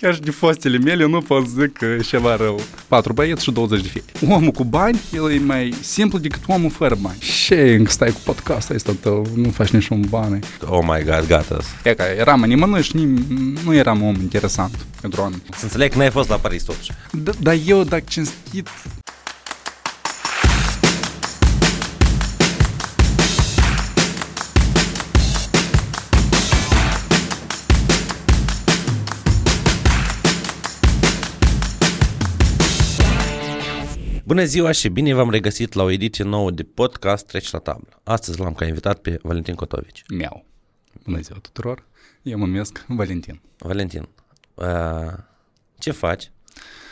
chiar și de fostele mele nu pot zic că ceva rău. Patru băieți și 20 de fete. Omul cu bani, el e mai simplu decât omul fără bani. Ce încă stai cu podcastul ăsta tău, nu faci niciun bani. Oh my god, gata. E că eram nimănui și nim- nu eram om interesant pentru oameni. Să înțeleg că n-ai fost la Paris totuși. Da- Dar eu, dacă cinstit, Bună ziua și bine v-am regăsit la o ediție nouă de podcast Treci la tablă. Astăzi l-am ca invitat pe Valentin Cotovici. miau. Bună ziua tuturor, eu mă numesc Valentin. Valentin, uh, ce faci?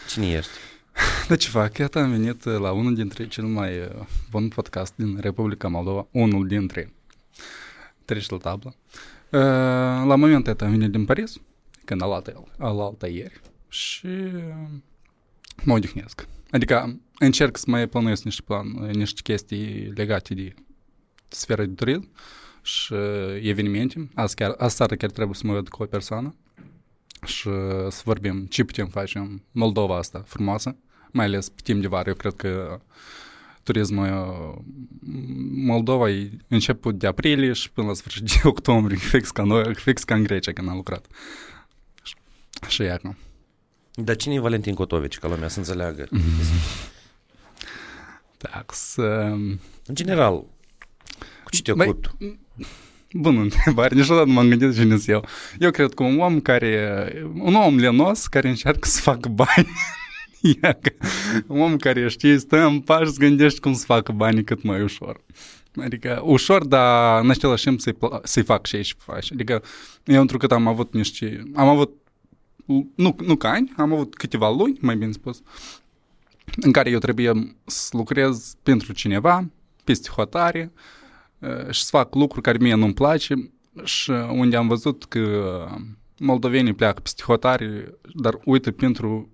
Cine ești? Da ce fac? Iată am venit la unul dintre cel mai uh, bun podcast din Republica Moldova, unul dintre Treci la tablă. Uh, La momentul ăsta am venit din Paris, când al alta, al alta ieri, și uh, mă odihnesc. Adică încerc să mai planuiesc niște, plan, niște chestii legate de sfera de turism și uh, evenimente. Azi chiar, aseară chiar trebuie să mă văd cu o persoană și uh, să vorbim ce putem face în Moldova asta frumoasă, mai ales pe timp de vară. Eu cred că turismul uh, Moldova e început de aprilie și până la sfârșit de octombrie, fix ca, noi, fix ca în Grecia când am lucrat. Și- Și iarna. Dar cine e Valentin Cotoveci, ca lumea să înțeleagă? da. În general, cu ce te ocupi Bună întrebare, niciodată nu m-am gândit cine eu. Eu cred că un om care, un om lenos care încearcă să facă bani. un om care știe, stă în pași, îți gândești cum să facă banii cât mai ușor. Adică ușor, dar în același timp să-i, să fac și aici face. Adică eu întrucât am avut niște, am avut nu, nu ca ani, am avut câteva luni, mai bine spus, în care eu trebuie să lucrez pentru cineva, peste hotare, uh, și să fac lucruri care mie nu-mi place și unde am văzut că moldovenii pleacă peste hotare, dar uită pentru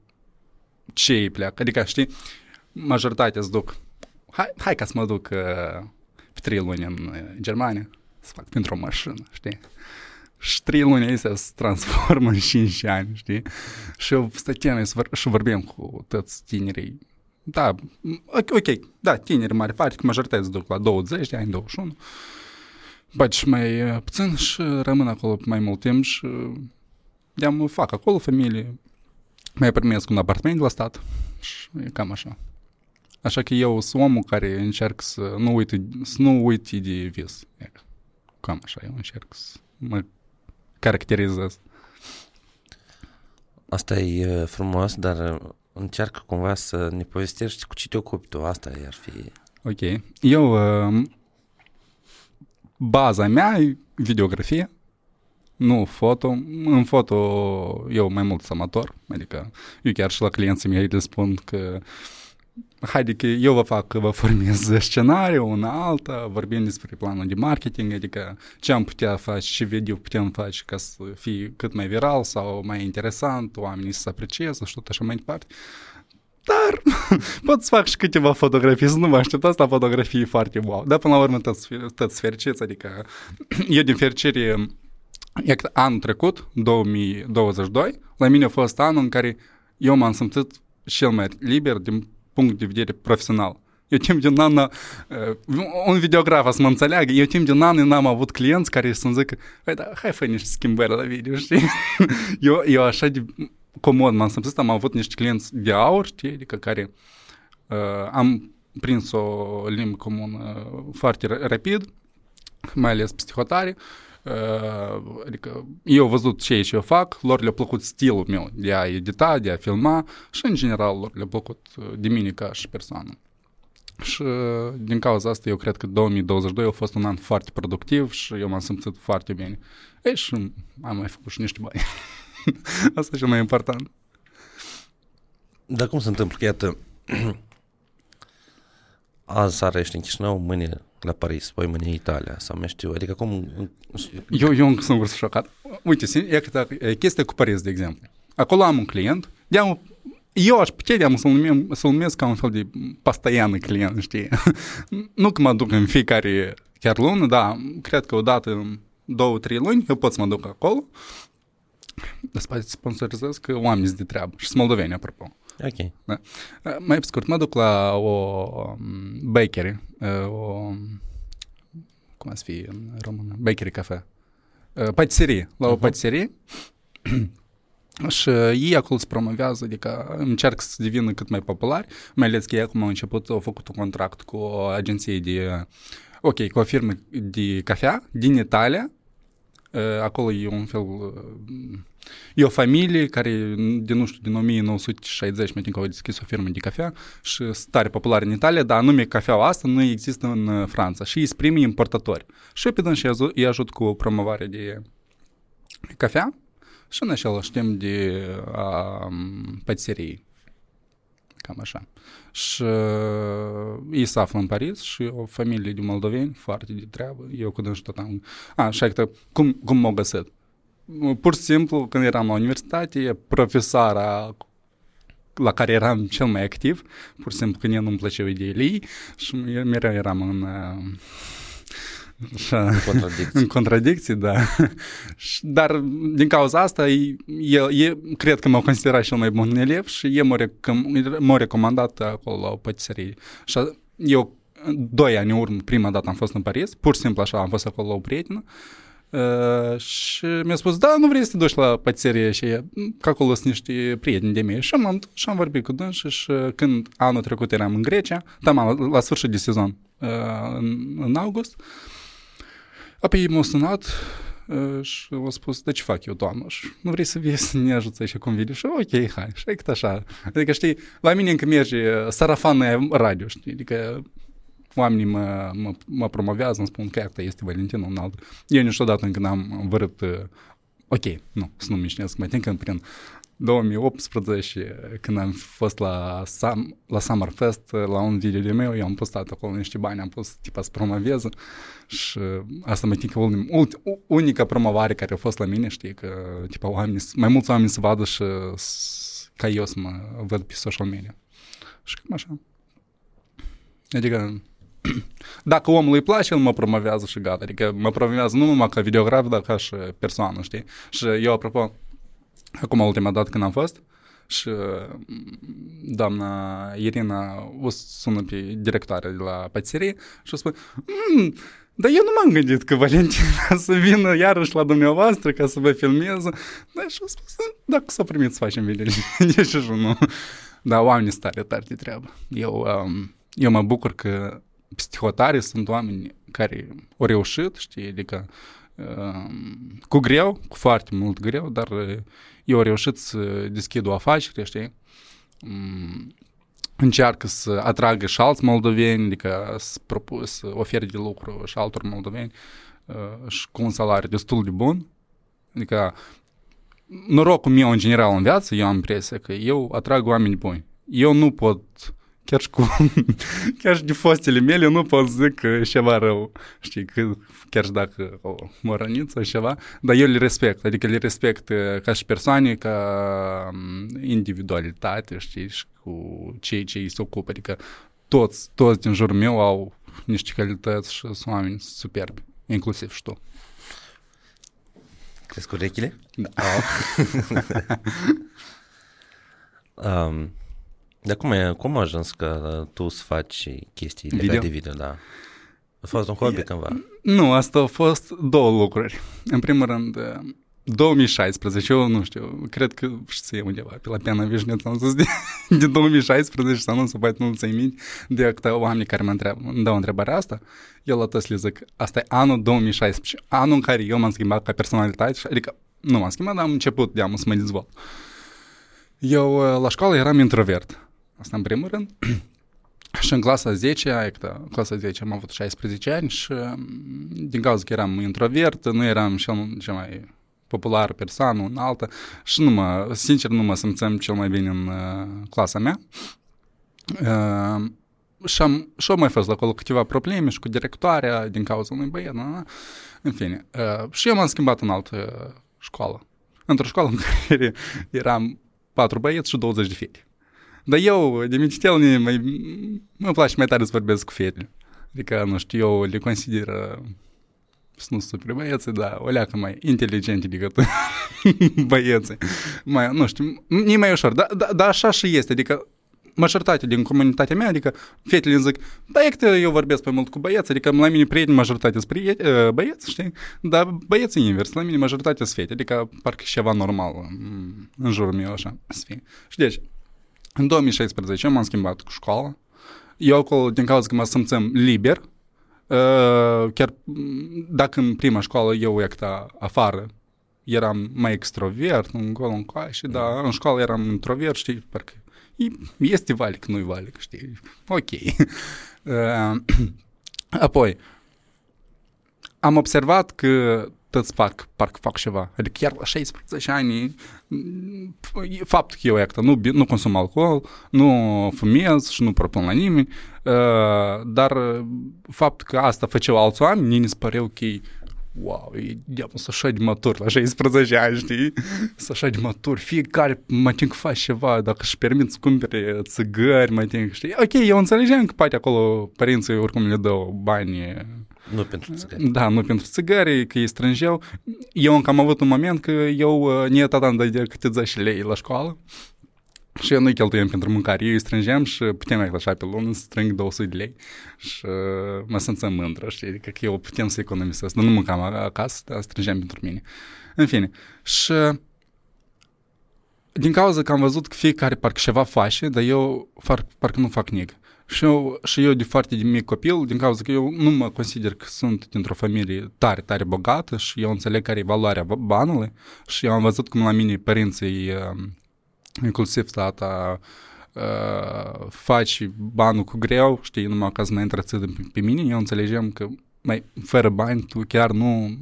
ce ei pleacă. Adică, știi, majoritatea se duc. Hai, hai ca să mă duc uh, pe trei luni în uh, Germania, să fac pentru o mașină, știi? Și trei luni astea se transformă în cinci ani, știi? Și eu stăteam și vor- și vorbeam cu toți tinerii da, ok, ok, da, tineri în mare parte, că majoritatea se duc la 20 de ani, 21. Baci și mai uh, puțin și rămân acolo mai mult timp și de fac acolo familie, mai primesc un apartament la stat și e cam așa. Așa că eu sunt omul care încerc să nu uite, să nu uite de vis. E, Cam așa, eu încerc să mă caracterizez. Asta e uh, frumos, dar uh, încearcă cumva să ne povestești cu ce te ocupi tu. Asta ar fi... Ok. Eu, uh, baza mea e videografie, nu foto. În foto eu mai mult sunt amator, adică eu chiar și la clienții mei le spun că haide că eu vă fac, vă formez scenariu, una alta, vorbim despre planul de marketing, adică ce am putea face, ce video putem face ca să fie cât mai viral sau mai interesant, oamenii să se aprecieze și tot așa mai departe. Dar pot să fac și câteva fotografii, să nu mă așteptați la fotografii foarte wow. Dar până la urmă toți, toți fericiți, adică eu din fericire, e că anul trecut, 2022, la mine a fost anul în care eu m-am simțit cel mai liber din punct de vedere profesional. Eu timp de un an, uh, un videograf să mă înțeleagă, eu timp de un an n-am avut clienți care să-mi zică, hai, da, hai fă niște schimbări la video, știi? eu, eu așa de comod m-am simțit, am avut niște clienți de aur, știi, adică care uh, am prins o limbă comună foarte ra- rapid, mai ales peste hotare, Uh, adică eu văzut ce și eu fac, lor le-a plăcut stilul meu de a edita, de a filma și în general lor le-a plăcut uh, de mine ca și persoană. Și uh, din cauza asta eu cred că 2022 a fost un an foarte productiv și eu m-am simțit foarte bine. Ei, și am mai făcut și niște bani. asta e cel mai important. Dar cum se întâmplă că, iată, azi seara ești în Chișinău, mâine la Paris, poi mâine în Italia, sau mai știu, adică cum... Eu, eu încă sunt curs șocat. Uite, sin- e, că- e chestia cu Paris, de exemplu. Acolo am un client, de eu aș putea de să-l, numim, să-l numesc ca un fel de pastoiană client, știi? nu că mă duc în fiecare chiar lună, da, cred că odată în două, trei luni eu pot să mă duc acolo Dar sponsorizez că oamenii sunt de treabă și sunt moldoveni, apropo. Ok. Da. Mai pe scurt, mă duc la o um, bakery, uh, o, cum ați fi în română? Bakery cafe. Uh, patiserie, la o uh-huh. patiserie. Și ei acolo se promovează, adică încerc să devină cât mai populari, mai ales că ei acum au început, au făcut un contract cu o agenție de, ok, cu o firmă de cafea din Italia, acolo e un fel, e o familie care, din, nu știu, din 1960, mă că au deschis o firmă de cafea și stare populară în Italia, dar anume cafeaua asta nu există în Franța și ei sunt primii importatori. Și eu pe și îi ajut cu promovarea de cafea și în același timp de a patiserii. Cam așa. Și uh, ei se află în Paris și o familie de moldoveni foarte de treabă. Eu când și tot am... A, și că cum, cum m-au găsit? Pur și simplu, când eram la universitate, profesoara la care eram cel mai activ, pur și simplu când eu nu-mi plăceau ideile ei și mereu eram în uh, Așa, în contradicții. în contradicții, da. Dar din cauza asta, el, el, cred că m-au considerat cel mai bun elev și el m-a, recom- m-a recomandat acolo la o patiserie. Și eu, doi ani în urmă, prima dată am fost în Paris, pur și simplu așa, am fost acolo la o prietenă Uh, și mi-a spus, da, nu vrei să te duci la patiserie și că acolo sunt niște prieteni de mei. Și am, și am vorbit cu dânsi și când anul trecut eram în Grecia, tam la, la sfârșit de sezon, uh, în, în august, uh, Apoi m-a sunat și a spus, de ce fac eu, doamnă? Și nu vrei să vii să ne ajuți aici cum vine? Și ok, hai, și e așa. Adică, știi, la mine încă merge sarafană radio, știi, adică oamenii mă, mă, mă promovează, îmi spun că asta este Valentin un alt. Eu niciodată încă n-am vărât, ok, nu, să nu mișnesc, mai că prin 2018, când am fost la, Sam, la Summerfest, la un video de meu, eu am postat acolo niște bani, am pus tipa să promovez și asta mă că unica promovare care a fost la mine, știi, că tipa oameni, mai mulți oameni să vadă și ca eu să mă văd pe social media. Și cam așa. Adică dacă omului îi place, el mă promovează și gata. Adică mă promovează nu numai ca videograf, dar ca și persoană, știi? Și eu, apropo, acum ultima dată când am fost și doamna Irina o sună pe directoarea de la patiserie și o spune mm, dar eu nu m-am gândit că Valentina să vină iarăși la dumneavoastră ca să vă filmeze. Dar și-a spus, dacă s-a primit să facem video, nici și nu. Dar oamenii stare tare de treabă. Eu, um, eu mă bucur că psihotare sunt oameni care au reușit, știi, adică um, cu greu, cu foarte mult greu, dar eu au reușit să deschid o afacere, știi? Mm, încearcă să atragă și alți moldoveni, adică să, propus, să ofere de lucru și altor moldoveni uh, și cu un salariu destul de bun. Adică norocul meu în general în viață, eu am impresia că eu atrag oameni buni. Eu nu pot chiar și cu, chiar și de fostele mele nu pot zic că ceva rău, știi, că chiar și dacă o mă rănit sau ceva, dar eu le respect, adică le respect uh, ca și persoane, ca um, individualitate, știi, și cu cei ce îi se ocupă, adică toți, toți din jurul meu au niște calități și sunt oameni superbi, inclusiv și tu. Crezi cu urechile? Da. um, dar cum, e, cum a ajuns că tu să faci chestii video? legate de video, da? A fost un hobby e, cândva? Nu, asta a fost două lucruri. În primul rând, 2016, eu nu știu, cred că știi undeva pe la Piana Vișneț am zis de, de 2016 sau nu, să poate nu ți minte, de câte oameni care mă, întreb, îmi dau întrebarea asta, eu la toți le zic, asta e anul 2016, anul în care eu m-am schimbat ca personalitate, adică nu m-am schimbat, dar am început de să mă dezvolt. Eu la școală eram introvert Asta în primul rând. și în clasa 10, adică clasa 10 am avut 16 ani și mm, din cauza că eram introvert, nu eram cel, cel mai popular persoană, în altă și nu mă, sincer, nu mă simțeam cel mai bine în uh, clasa mea. Uh, și am, și am mai fost acolo câteva probleme și cu directoarea din cauza unui băiat, na, în fine. Uh, și eu m-am schimbat în altă școală. Într-o școală în care eram patru băieți și 20 de fete. Dar eu, de micitel, mai, mă place mai tare să vorbesc cu fetele. Adică, nu știu, eu le consider nu super băieți, dar o leacă mai inteligente decât băieții. Mai, nu știu, e mai ușor, dar da, da, așa și este, adică majoritatea din comunitatea mea, adică fetele îmi zic, băieți, eu vorbesc mai mult cu băieți, adică la mine prieteni majoritatea sunt ă, băieți, știi? Dar băieții invers, la mine majoritatea sunt fete, adică parcă ceva normal în jurul meu așa să fie. Și deci, în 2016 m-am schimbat cu școala, eu acolo, din cauza că mă simțeam liber, ă, chiar dacă în prima școală eu ecta afară eram mai extrovert, încolo în coașe, dar în școală eram introvert, știi, parcă este valic, nu-i valic, știi? Ok. Apoi, am observat că toți fac, parcă fac ceva. Adică chiar la 16 ani, faptul că eu acta, nu, nu consum alcool, nu fumez și nu propun la nimeni, dar faptul că asta făceau alți oameni, ne păreau că wow, e diavol, să așa de matur la 16 ani, știi? Să așa de matur, fiecare mă tin că faci ceva, dacă își permit să cumpere țigări, mă tin, știi? Ok, eu înțelegeam că poate acolo părinții oricum le dau bani nu pentru țigări. Da, nu pentru țigări, că ei strângeau. Eu încă am avut un moment că eu ne tatam de câte 10 lei la școală și eu nu cheltuiem pentru mâncare, eu îi strângeam și putem mai așa pe lună să strâng 200 de lei și uh, mă simțeam mândră, știi, adică că eu putem să economisesc, dar nu mâncam acasă, dar strângeam pentru mine. În fine, și din cauza că am văzut că fiecare parcă ceva face, dar eu far, parcă nu fac nimic. Și eu, și eu de foarte de mic copil, din cauza că eu nu mă consider că sunt dintr-o familie tare, tare bogată și eu înțeleg care e valoarea banului și eu am văzut cum la mine părinții uh, inclusiv tata uh, faci banul cu greu, știi, numai ca să mă întrețin pe, pe mine, eu înțelegem că mai fără bani tu chiar nu,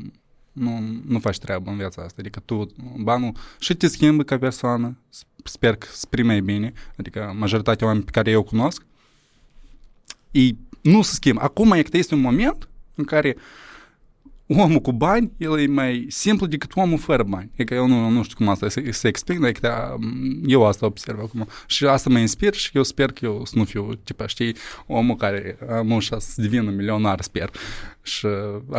nu, nu faci treabă în viața asta. Adică tu banul și te schimbă ca persoană, sper că spre mai bine, adică majoritatea oameni pe care eu cunosc, ei nu se schimbă. Acum este un moment în care uh, omul cu bani, el e mai simplu decât omul fără bani. E că eu nu, nu știu cum asta se, se explic, dar că eu asta observ acum. Și asta mă inspir și eu sper că eu să nu fiu, tipa, știi, omul care am și să devină milionar, sper. Și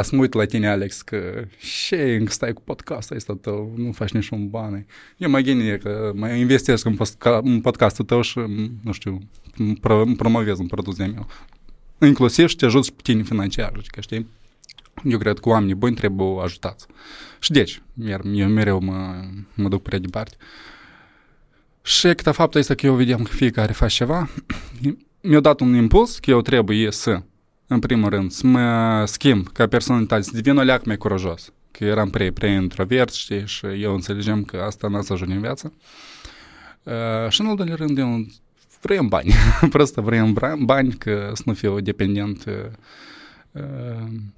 să mă uit la tine, Alex, că ce încă stai cu podcastul ăsta tău, nu faci niciun bani. Eu mă gândesc că mă investesc în, postca, în podcastul tău și, nu știu, promovez un produs de meu. Inclusiv și te ajut și pe tine financiar, că știi? Eu cred că oamenii buni trebuie ajutați. Și deci, iar eu mereu mă, mă duc prea departe. Și câte faptul este că eu vedem că fiecare face ceva, mi-a dat un impuls că eu trebuie să, în primul rând, să mă schimb ca personalitate, să devin o leac mai curajos. Că eram prea, prea introvert, știi, și eu înțelegem că asta n-a să ajung în viață. Uh, și în al doilea rând, eu vrem bani. Prost vrem bani, că să nu fiu dependent uh,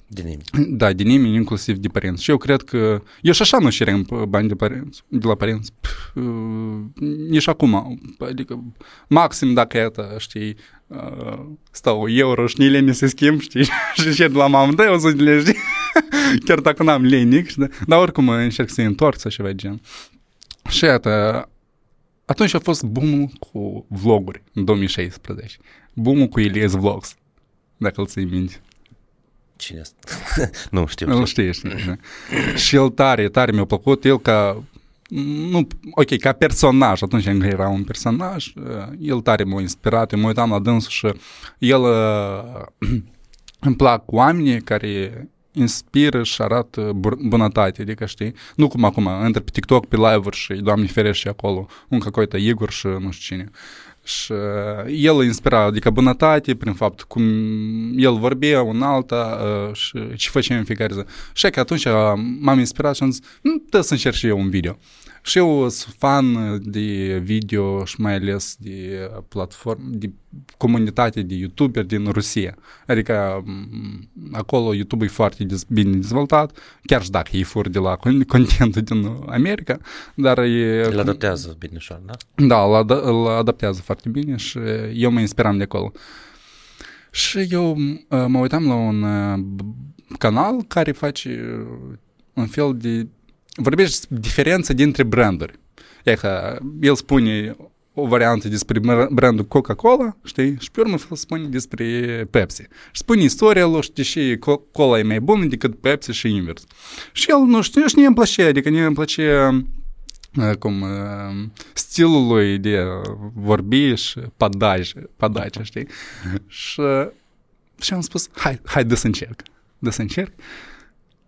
din nimeni. Da, din nimeni, inclusiv de părinți. Și eu cred că... Eu și așa nu cerem bani de, părinți, de la părinți. Pff, uh, nici acum. Adică, maxim dacă iată, știi, uh, stau euro și ni se schimb, știi, și cer de la mamă, da, eu să le știi, chiar dacă n-am lenic, știi, dar oricum uh, încerc să-i întorc sau ceva gen. Și iată, atunci a fost boom cu vloguri în 2016. boom cu Elias Vlogs, dacă îl ții minte. Cine asta? nu știu. Nu știi, știi. Da. și el tare, tare mi-a plăcut, el ca nu, ok, ca personaj, atunci încă era un personaj, eh, el tare m-a inspirat, eu mă uitam la dânsul și el eh, îmi plac oamenii care inspiră și arată bunătate, adică știi, nu cum acum, între pe TikTok, pe live-uri și, doamne ferește, acolo, un cacoita Igor și nu știu cine. Și el inspira, adică bunătate prin fapt cum el vorbea un alta și ce făceam în fiecare zi. Și că atunci m-am inspirat și am zis, trebuie să încerc și eu un video. Și eu sunt fan de video și mai ales de platform, de comunitate de youtuber din Rusia. Adică acolo YouTube e foarte bine dezvoltat, chiar și dacă e fur de la contentul din America, dar e... Îl adaptează bine așa, da? Da, îl, adaptează foarte bine și eu mă inspiram de acolo. Și eu mă uitam la un canal care face un fel de vorbești diferența dintre branduri. E că el spune o variantă despre brandul Coca-Cola, știi? Și pe urmă spune despre Pepsi. Și spune istoria lui, știi, și Cola e mai bună decât Pepsi și invers. Și el, nu știu, și mie îmi place, adică mie îmi place cum stilul lui de vorbiș și padaj, padaj, știi? Și, și am spus, hai, hai, dă să încerc. Dă să încerc.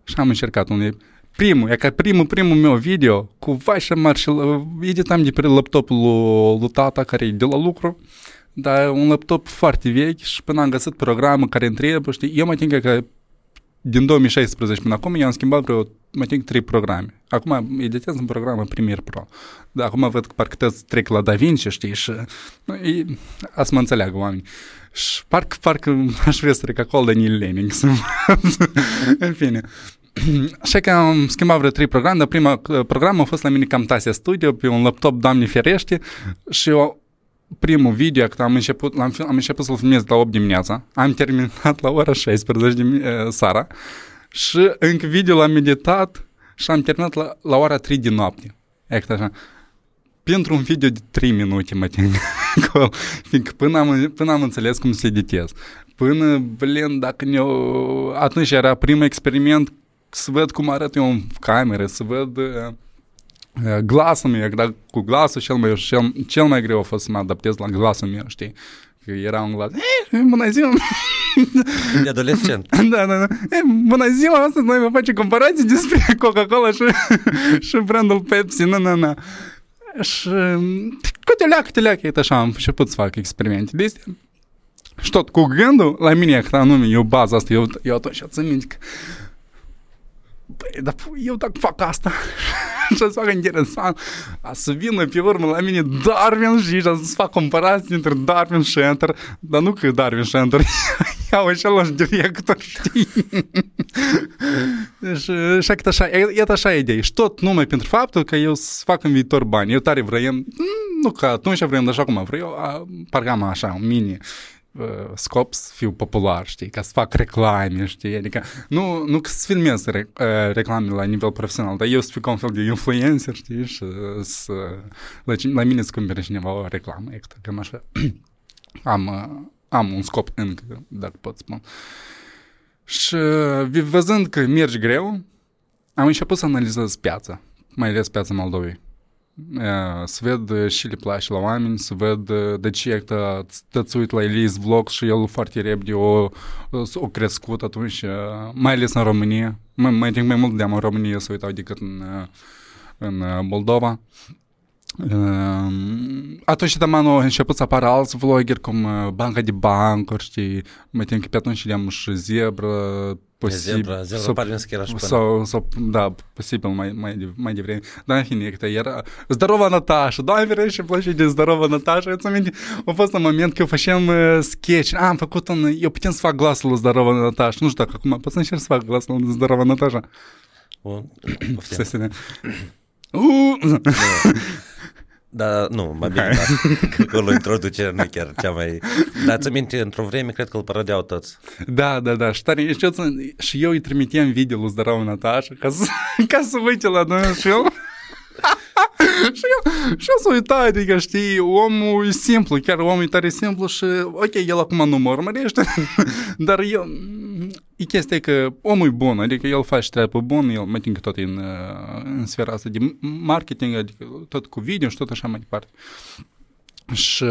Și am încercat unul primul, e ca primul, primul meu video cu vașa mari și editam de pe laptopul lui, lui tata care e de la lucru, dar un laptop foarte vechi și până am găsit programul care întreabă, știi, eu mă tin că din 2016 până acum, eu am schimbat vreo, mă tin, trei programe. Acum editez în programul Premiere Pro. Dar acum văd că parcă trec la DaVinci, știi, și e, ați mă înțeleagă oamenii. Și parcă, parcă aș vrea să trec acolo de Neil Lemming. în fine. Așa că am schimbat vreo trei programe, dar prima program a fost la mine Camtasia Studio pe un laptop, doamne ferește, și eu primul video, când am început, am, am început să-l filmez la 8 dimineața, am terminat la ora 16 de seara și încă video l-am meditat și am terminat la, la ora 3 de noapte. Exact așa. Pentru un video de 3 minute mă tin fiindcă până am, până am înțeles cum se editez. Până, blin, dacă ne atunci era primul experiment să văd cum arăt eu în cameră, să văd uh, glasul meu, dar cu glasul cel mai, cel, cel mai greu a fost să mă adaptez la glasul meu, știi? Că era un glas, eh, bună ziua! De adolescent. da, da, da. Eh, bună ziua, astăzi noi vă facem comparații despre Coca-Cola și, și brandul Pepsi, nu, nu, nu. Și cu teleacă, teleacă, e așa, am început să fac experimente de astea. Și tot cu gândul, la mine, că anume, eu baza asta, eu, eu atunci țin minte că băi, dar eu dacă fac asta și să fac interesant, a să vină pe urmă la mine Darwin și să fac comparații între Darwin și Enter, dar nu că Darwin și Enter iau același director, știi? și, și așa, e așa idee. Și tot numai pentru faptul că eu să fac în viitor bani. Eu tare vreau, nu că atunci vreau, dar așa cum vreau, parcă am așa, un mini uh, scop să fiu popular, știi, ca să fac reclame, știi, adică nu, nu că să filmez re, uh, reclame la nivel profesional, dar eu să fiu ca un fel de influencer, știi, și să, la, la mine să cumpere cineva o reclamă, exact, cam așa. am, uh, am un scop încă, dacă pot spun. Și văzând că merge greu, am început să analizez piața, mai ales piața Moldovei să ved și la oameni, să ved de ce te uit la Elise Vlog și el foarte repede o, o crescut atunci, mai ales în România. Mai, mai, mai mult de în România să uitau decât în, în Moldova. Atunci Taman a început să apară alți vloggeri cum Banca de Bancuri, știi, mă tem că pe atunci știam și Zebra, posibil. Zebra, zebra sau, pare că era și sau, sau, da, posibil mai, mai, mai devreme. Dar în fine, că era Zdorova Natasha, da, vreau și place de Zdorova Natasha. Îți aminte, a fost un moment că făceam uh, sketch. A, am făcut un, eu putem să fac glasul lui Zdorova Natasha. Nu știu dacă acum pot să încerc să fac glasul lui Zdorova Natasha. O, Uh! Da, nu, mai bine, da. că acolo introducerea nu chiar cea mai... Dar ți minte, într-o vreme, cred că îl parodiau toți. Da, da, da, și tare, și eu, și eu îi trimiteam video lui Zdarau Natasha ca să, ca să uite la noi și eu... și eu, și eu să uita, adică, știi, omul e simplu, chiar omul e tare simplu și, ok, el acum nu mă urmărește, dar eu, e chestia că omul e bun, adică el face treabă bună, el mă că tot e în, în sfera asta de marketing, adică tot cu video și tot așa mai departe. Și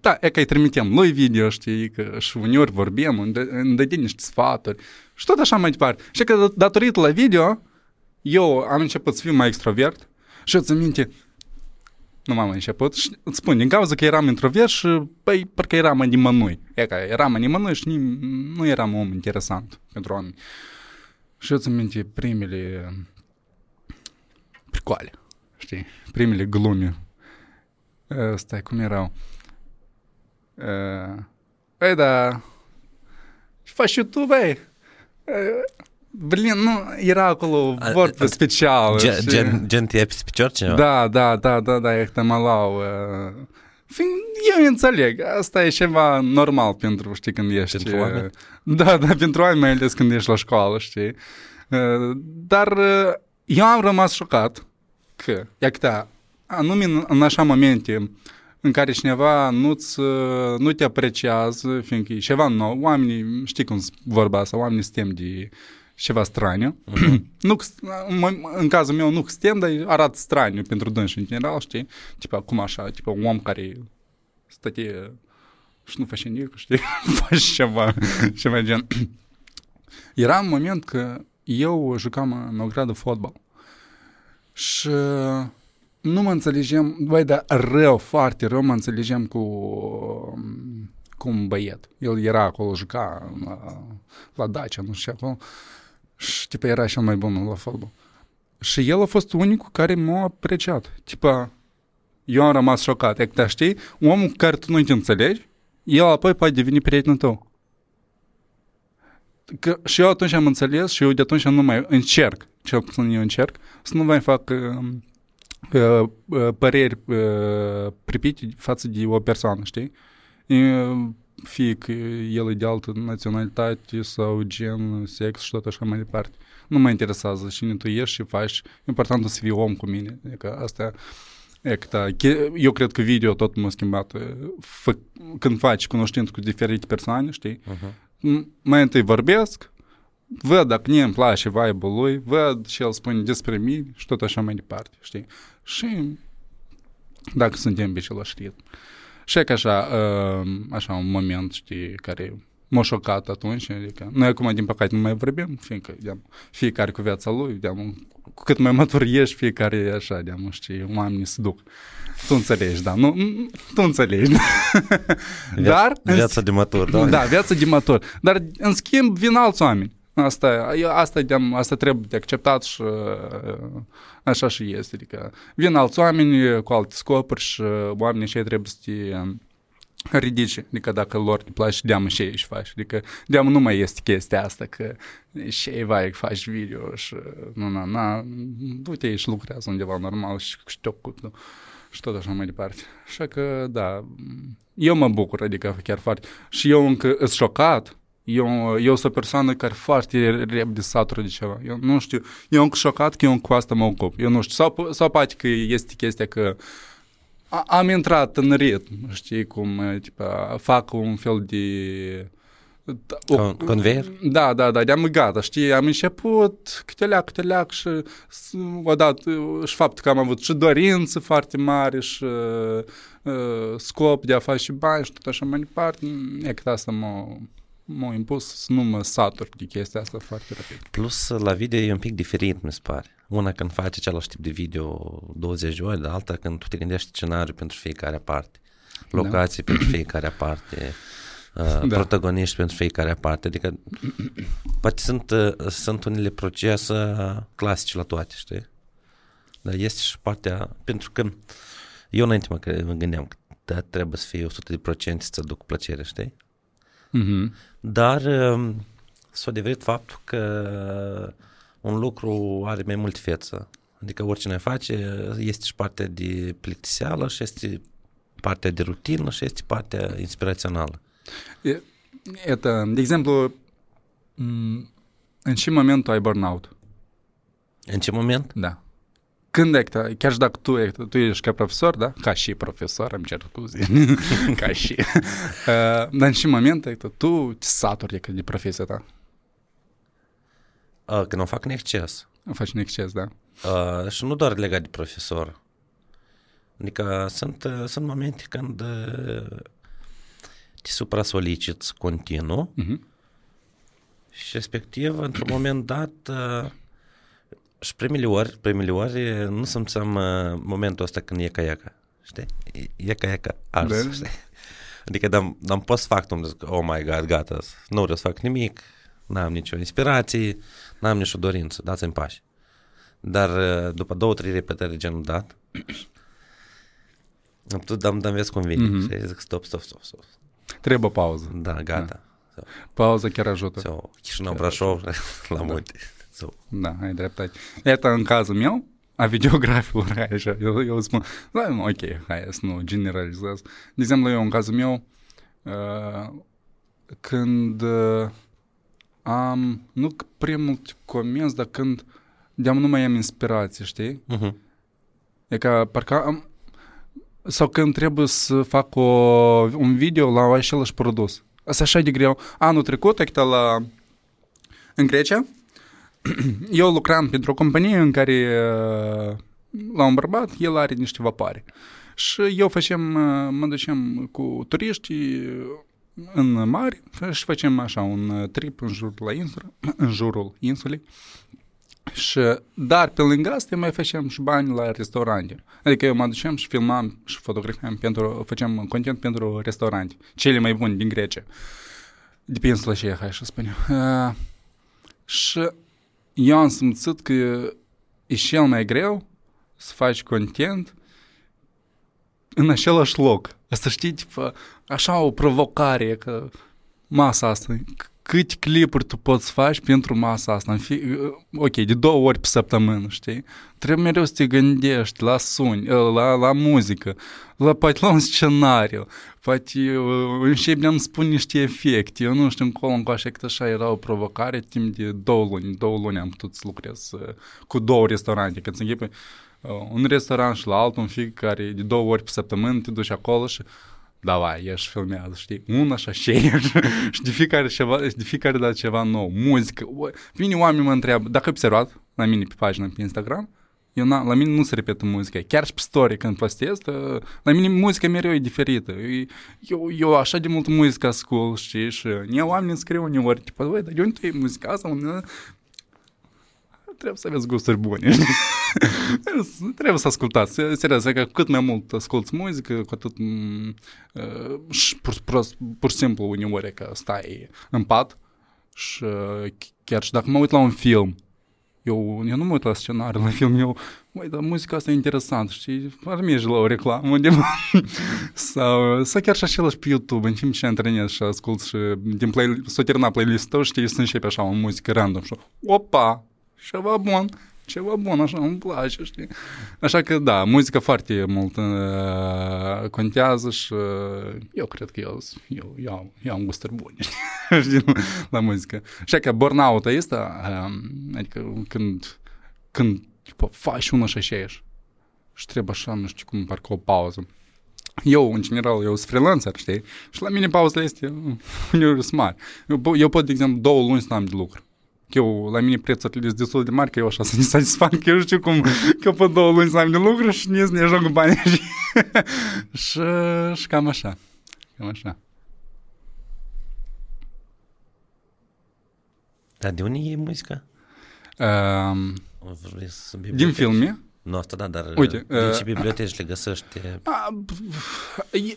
da, e că îi trimitem lui video, știi, că și uneori vorbim, îmi dă niște sfaturi și tot așa mai departe. Și că datorită la video, eu am început să fiu mai extrovert și eu țin minte, nu m-am început și îți spun, din cauza că eram introvert și, păi, parcă eram nimănui. E ca eram nimănui și nu eram om interesant pentru oameni. Și eu țin minte primele pricoale, știi, primele glume. Uh, stai, cum erau? Uh, păi da, și faci YouTube, băi? Blin, nu, era acolo vorbe special. Gen, gen, gen te pe picior cineva? Da, da, da, da, da, e mă lau. Fiind, eu înțeleg, asta e ceva normal pentru, știi, când ești... Pentru oameni? Da, da, pentru oameni, mai ales când ești la școală, știi? Dar eu am rămas șocat că, ia că anume în așa momente, în care cineva nu-ți, nu te apreciază, fiindcă e ceva nou, oamenii, știi cum vorba asta, oamenii suntem de ceva straniu. Uh-huh. nu, în cazul meu nu suntem, dar arată straniu pentru dânsi în general, știi? Tipa, cum așa, tipa un om care stătea și nu face nimic, știi? Face ceva, ceva gen. Era un moment că eu jucam în o gradă fotbal și nu mă înțelegem, băi, dar rău, foarte rău mă înțelegem cu, cu un băiet. El era acolo, juca la, la Dacia, nu știu acolo, și tipa era cel mai bun la fotbal. Și el a fost unicul care m-a apreciat. Tipa, eu am rămas șocat. E că, știi, omul cu care tu nu te înțelegi, el apoi poate deveni prietenul tău. Că și eu atunci am înțeles și eu de atunci nu mai încerc, cel puțin eu încerc, să nu mai fac uh, uh, uh, păreri uh, pripite față de o persoană, știi? Uh, fie că el e de altă naționalitate sau gen, sex și tot așa mai departe. Nu mă interesează cine tu ești și faci. Important să fii om cu mine. Adică asta Ecta, eu cred că video tot m-a schimbat. Fă, când faci cunoștință cu diferite persoane, știi? Uh-huh. Mai întâi vorbesc, văd dacă nu îmi place vibe-ul lui, văd și el spune despre mine și tot așa mai departe, știi? Și dacă suntem pe același ritm. Și e ca așa, uh, așa un moment, știi, care m-a șocat atunci, adică noi acum, din păcate, nu mai vorbim, fiindcă, deam, fiecare cu viața lui, deam, cu cât mai matur ești, fiecare e așa, deam, știi, oamenii se duc. Tu înțelegi, da, nu, tu înțelegi. Dar... Viața de matur, da? Da, viața de matur. Dar, în schimb, vin alți oameni. Asta, asta, de, asta trebuie de acceptat și așa și este. Adică vin alți oameni cu alte scopuri și oamenii și trebuie să te ridice. Adică dacă lor îi place, deamă și ei faci. Adică deamă nu mai este chestia asta că și ei vai faci video și nu, nu, nu, du-te și lucrează undeva normal și știu cu și tot așa mai departe. Așa că, da, eu mă bucur, adică chiar foarte. Și eu încă sunt șocat eu, eu sunt o persoană care foarte repede satură de ceva. Eu nu știu, eu încă șocat că eu cu asta mă ocup. Eu nu știu, sau, sau poate că este chestia că a, am intrat în ritm, știi, cum, tipa, fac un fel de... Con, conveier? Da, da, da, de-am gata, știi, am început câte câte leac și odată și faptul că am avut și dorință foarte mare și uh, scop de a face bani și tot așa mai departe, e că asta mă m-au impus să nu mă satur de chestia asta foarte rapid. Plus, la video e un pic diferit, mi se pare. Una când faci același tip de video 20 de ori, de alta când tu te gândești scenariu pentru fiecare parte, locații da. pentru fiecare parte, uh, da. protagoniști pentru fiecare parte, adică poate sunt, uh, sunt unele procese clasice la toate, știi? Dar este și partea, pentru că eu înainte mă, mă gândeam că da, trebuie să fie 100% să aduc plăcere, știi? Mm-hmm. Dar um, s-a devenit faptul că un lucru are mai mult feță. Adică oricine face este și partea de plictiseală și este partea de rutină și este partea inspirațională. Это, de exemplu, în ce moment tu ai burnout? În ce moment? Da. Când e chiar și dacă tu, tu ești ca profesor, da? Ca și profesor, îmi cer scuze. ca și. Uh, dar în ce moment e tu te saturi de, de profesia ta? Uh, când o fac în exces. O faci în exces, da. Uh, și nu doar legat de profesor. Adică sunt, uh, sunt momente când uh, te supra-soliciți continuu uh-huh. și respectiv, într-un moment dat, uh, și primele ori, primele ori nu simțeam uh, momentul ăsta când e caiaca, știi? E caiaca ars, da. știi? Adică dam, dam post factum, zic, oh my god, gata, nu vreau să fac nimic, n-am nicio inspirație, n-am nicio dorință, dați-mi pași. Dar uh, după două, trei repetări de genul dat, am putut dam, dam vezi cum vine mm-hmm. și zic stop, stop, stop, stop. Trebuie pauză. Da, gata. Da. Pauza chiar ajută. So, Chișinău, Brașov, la da. Multe. So. Da, ai dreptate. Iată, în cazul meu, a videografiilor, hai așa, eu, eu spun, da, ok, hai să nu generalizez. De exemplu, eu, în cazul meu, uh, când uh, am, nu prea mult comenzi, dar când de nu mai am inspirație, știi? Uh-huh. E ca, parcă am, sau când trebuie să fac o, un video la același produs. Asta așa de greu. Anul trecut, aici la, în Grecia, eu lucram pentru o companie în care la un bărbat, el are niște vapoare. Și eu facem, mă ducem cu turiști în mare și facem așa un trip în jurul, la insulă, în jurul insulei. Și, dar pe lângă asta mai facem și bani la restaurante. Adică eu mă ducem și filmam și fotografiam pentru, facem content pentru restaurante. Cele mai bune din Grecia. De pe insula aceea, hai să spunem. Uh, și eu am simțit că e cel mai greu să faci content în același loc. Asta știi, tipă, așa o provocare, că masa asta, câte clipuri tu poți face pentru masa asta. În fi, ok, de două ori pe săptămână, știi? Trebuie mereu să te gândești la suni, la, la muzică, la, poate la un scenariu, poate începi să spun niște efecte. Eu nu știu încolo încoace că așa era o provocare timp de două luni. Două luni am putut să lucrez cu două restaurante. Când se închepe un restaurant și la altul, în fiecare de două ori pe săptămână te duci acolo și Davai, ieși, filmează, știi? Una și așa ieși. și de fiecare, ceva, de fiecare dată ceva nou. Muzică. Vine oameni mă întreabă, dacă ai observat la mine pe pagina pe Instagram, eu na, la mine nu se repetă muzica. Chiar și pe story când postez, ă, la mine muzica mereu e diferită. Eu, eu așa de mult muzică ascult, știi, și ne oameni scriu uneori, tipă, băi, dar de unde tu e muzica asta? Trebuie să aveți gusturi bune. trebuie să ascultați. Serios, că cât mai mult asculti muzică, cu atât uh, și pur, pur, pur și simplu uneori că stai în pat și chiar și dacă mă uit la un film, eu, eu nu mă uit la scenariu la film, eu, măi, dar muzica asta e interesantă, știi, ar merge la o reclamă de sau, sau chiar și același pe YouTube, în timp ce antrenezi și ascult și din play, s-o termina playlist-ul, știi, să începe așa o muzică random și opa, ceva bun, ceva bun, așa, îmi place, știi? Așa că, da, muzica foarte mult uh, contează și uh, eu cred că eu, eu, eu, eu am gusturi bune, știi, la muzică. Așa că burnout-ul ăsta, uh, adică când, când tipo, faci unul și așa și trebuie așa, nu știu cum, parcă o pauză. Eu, în general, eu sunt freelancer, știi? Și la mine pauzele este uneori sunt mari. Eu, eu pot, de exemplu, două luni să n-am de lucru eu, la mine prețurile sunt destul de mari, că eu așa să ne satisfac, că eu știu cum, că pe două luni să am de lucru și ne, ne joc bani și, și, și cam așa, cam așa. Dar de unde e muzica? Um, din filme. Nu, asta da, dar Uite, de uh, ce biblioteci le găsești?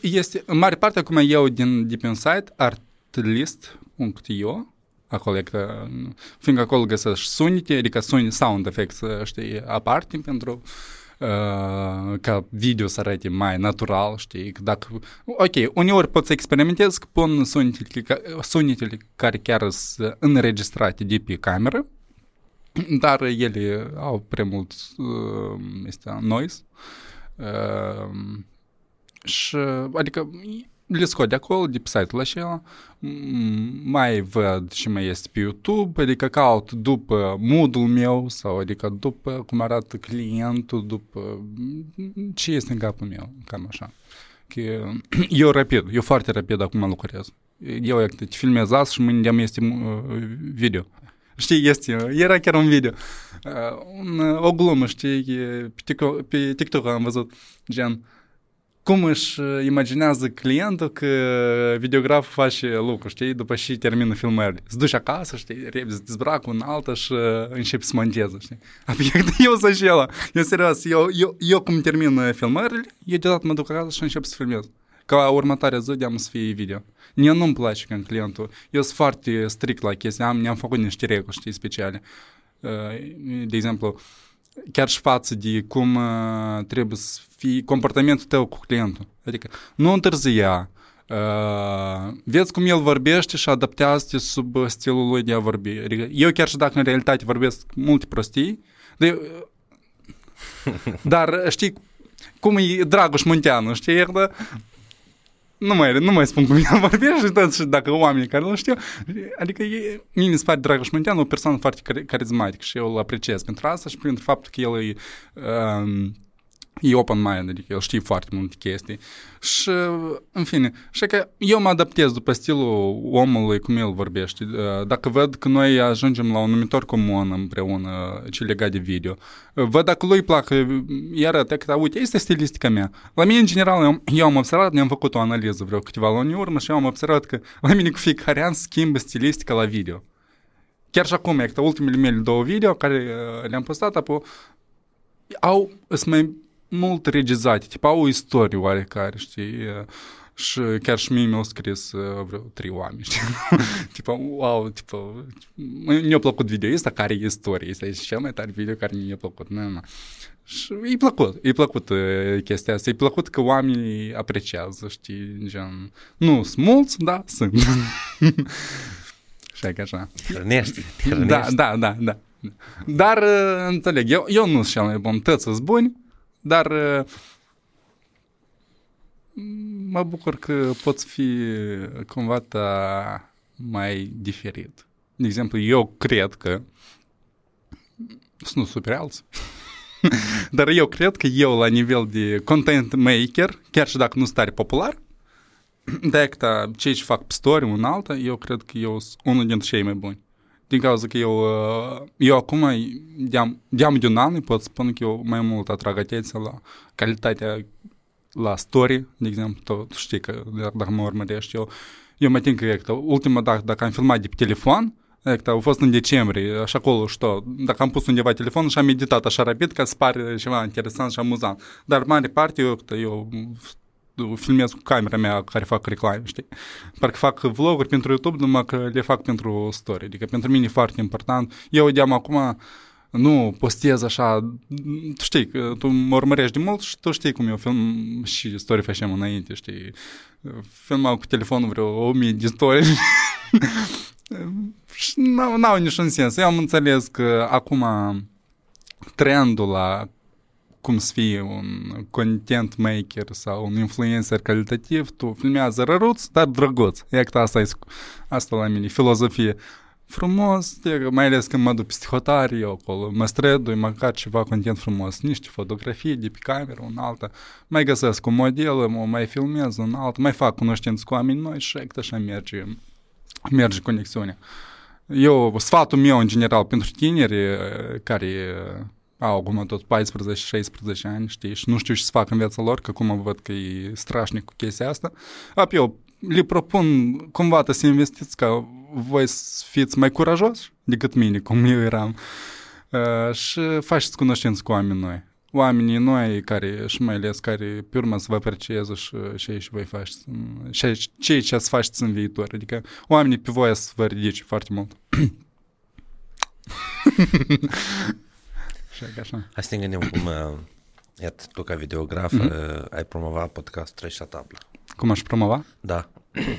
Este, în mare parte, acum eu din, de pe un site, artlist.io, acolo e că, fiindcă acolo găsești sunete, adică sun, sound effects, știi, aparte pentru uh, ca video să arate mai natural, știi, dacă, ok, uneori poți să experimentezi că pun sunetele, sunetele care chiar sunt înregistrate de pe cameră, dar ele au prea mult uh, este noise. Uh, și, adică le scot de acolo, de pe site-ul acela, mai văd și mai este pe YouTube, adică caut după modul meu sau adică după cum arată clientul, după ce este în capul meu, cam așa. Că eu rapid, eu foarte rapid acum lucrez. Eu te filmez azi și mâine de este video. Știi, este, era chiar un video. Un, o glumă, știi, pe TikTok, pe TikTok am văzut, gen, uh, cum își uh, imaginează clientul că videograful face lucru, știi, după și termină filmările. Se duci acasă, știi, repede se dezbracă un altă și uh, începe să monteze, știi. Adică eu sunt acela. Eu serios, eu, eu, eu cum termin filmările, eu deodată mă duc acasă și încep să filmez. Ca următoarea zi de am să fie video. Mie nu-mi place când clientul, eu sunt foarte strict la chestia, am, ne-am făcut niște reguli, știi, speciale. Uh, de exemplu, chiar și față de cum uh, trebuie să fie comportamentul tău cu clientul. Adică nu întârzia, uh, vezi cum el vorbește și adaptează-te sub stilul lui de a vorbi. Adică eu chiar și dacă în realitate vorbesc multe prostii, de, dar știi cum e Dragoș Munteanu, știi? Nu mai, nu mai spun cum el vorbește și tot, și dacă oamenii care îl știu, adică e, mie mi se pare Dragoș Muntean o persoană foarte carismatică și eu îl apreciez pentru asta și pentru faptul că el e um, e open mind, adică el știe foarte multe chestii și, în fine, și că eu mă adaptez după stilul omului cum el vorbește. Dacă văd că noi ajungem la un numitor comun împreună ce legat de video, văd dacă lui plac, îi arăt că, uite, este stilistica mea. La mine, în general, eu, eu am observat, ne-am făcut o analiză vreo câteva luni urmă și eu am observat că la mine cu fiecare an schimbă stilistica la video. Chiar și acum, e ultimele mele două video care le-am postat, apoi au, sunt mai mult regizate, tipa au o istorie oarecare, știi? Și chiar și mie mi-au scris vreo trei oameni, știi? tipa, wow, tipa, mi-a plăcut video ăsta care e istorie, este cel mai tare video care mi-a plăcut, nu, nu. Și e plăcut, e plăcut chestia asta, e plăcut că oamenii apreciază, știi, gen, nu sunt mulți, da, sunt. și că așa. Hrănești, Da, da, da, da. Dar, înțeleg, eu, eu nu sunt cel mai bun, tăți sunt buni, dar mă bucur că poți fi cumva ta mai diferit. De exemplu, eu cred că sunt super alți. Dar eu cred că eu, la nivel de content maker, chiar și dacă nu sunt tare popular, de cei ce fac pe story, un alta, eu cred că eu sunt unul dintre cei mai buni din cauza că eu, eu acum, de-am, de-am de un an, pot spune că eu mai mult atrag atenția la calitatea la story, de exemplu, tu, tu știi că dacă mă urmărești, eu, eu mă tin că ultima dată, dacă am filmat de pe telefon, Ecta, a fost în decembrie, așa acolo, știu, dacă am pus undeva telefon și am meditat așa rapid ca să pare ceva interesant și amuzant. Dar mare parte, eu, eu filmez cu camera mea care fac reclame, știi? Parcă fac vloguri pentru YouTube, numai că le fac pentru story. Adică pentru mine e foarte important. Eu vedeam acum, nu postez așa, tu știi, că tu mă urmărești de mult și tu știi cum eu film și story facem înainte, știi? Filmau cu telefonul vreo 1000 de story și n-au, n-au niciun sens. Eu am înțeles că acum trendul la cum să fii un content maker sau un influencer calitativ, tu filmează răruț, dar drăguț. E că asta, e, asta la mine, filozofie. Frumos, mai ales când mă duc peste hotare, eu acolo mă strădui, măcar ceva content frumos, niște fotografii de pe cameră, un altă, mai găsesc un model, mă mai filmez un alt, mai fac cunoștință cu oameni noi și așa merge, merge conexiunea. Eu, sfatul meu în general pentru tineri care au acum tot 14-16 ani, știi, și nu știu ce să fac în viața lor, că acum văd că e strașnic cu chestia asta. Ap, eu le propun cumva să investiți ca voi să fiți mai curajoși decât mine, cum eu eram, uh, și faceți cunoștință cu oameni noi. Oamenii noi care, și mai ales care pe urmă să vă aprecieze și ce și voi faceți, și ceea ce să faceți în viitor. Adică oamenii pe voi să vă ridice foarte mult. Așa, așa. Hai să ne gândim cum, uh, iată, tu ca videograf mm-hmm. uh, ai promovat podcast Treci la tablă. Cum aș promova? Da.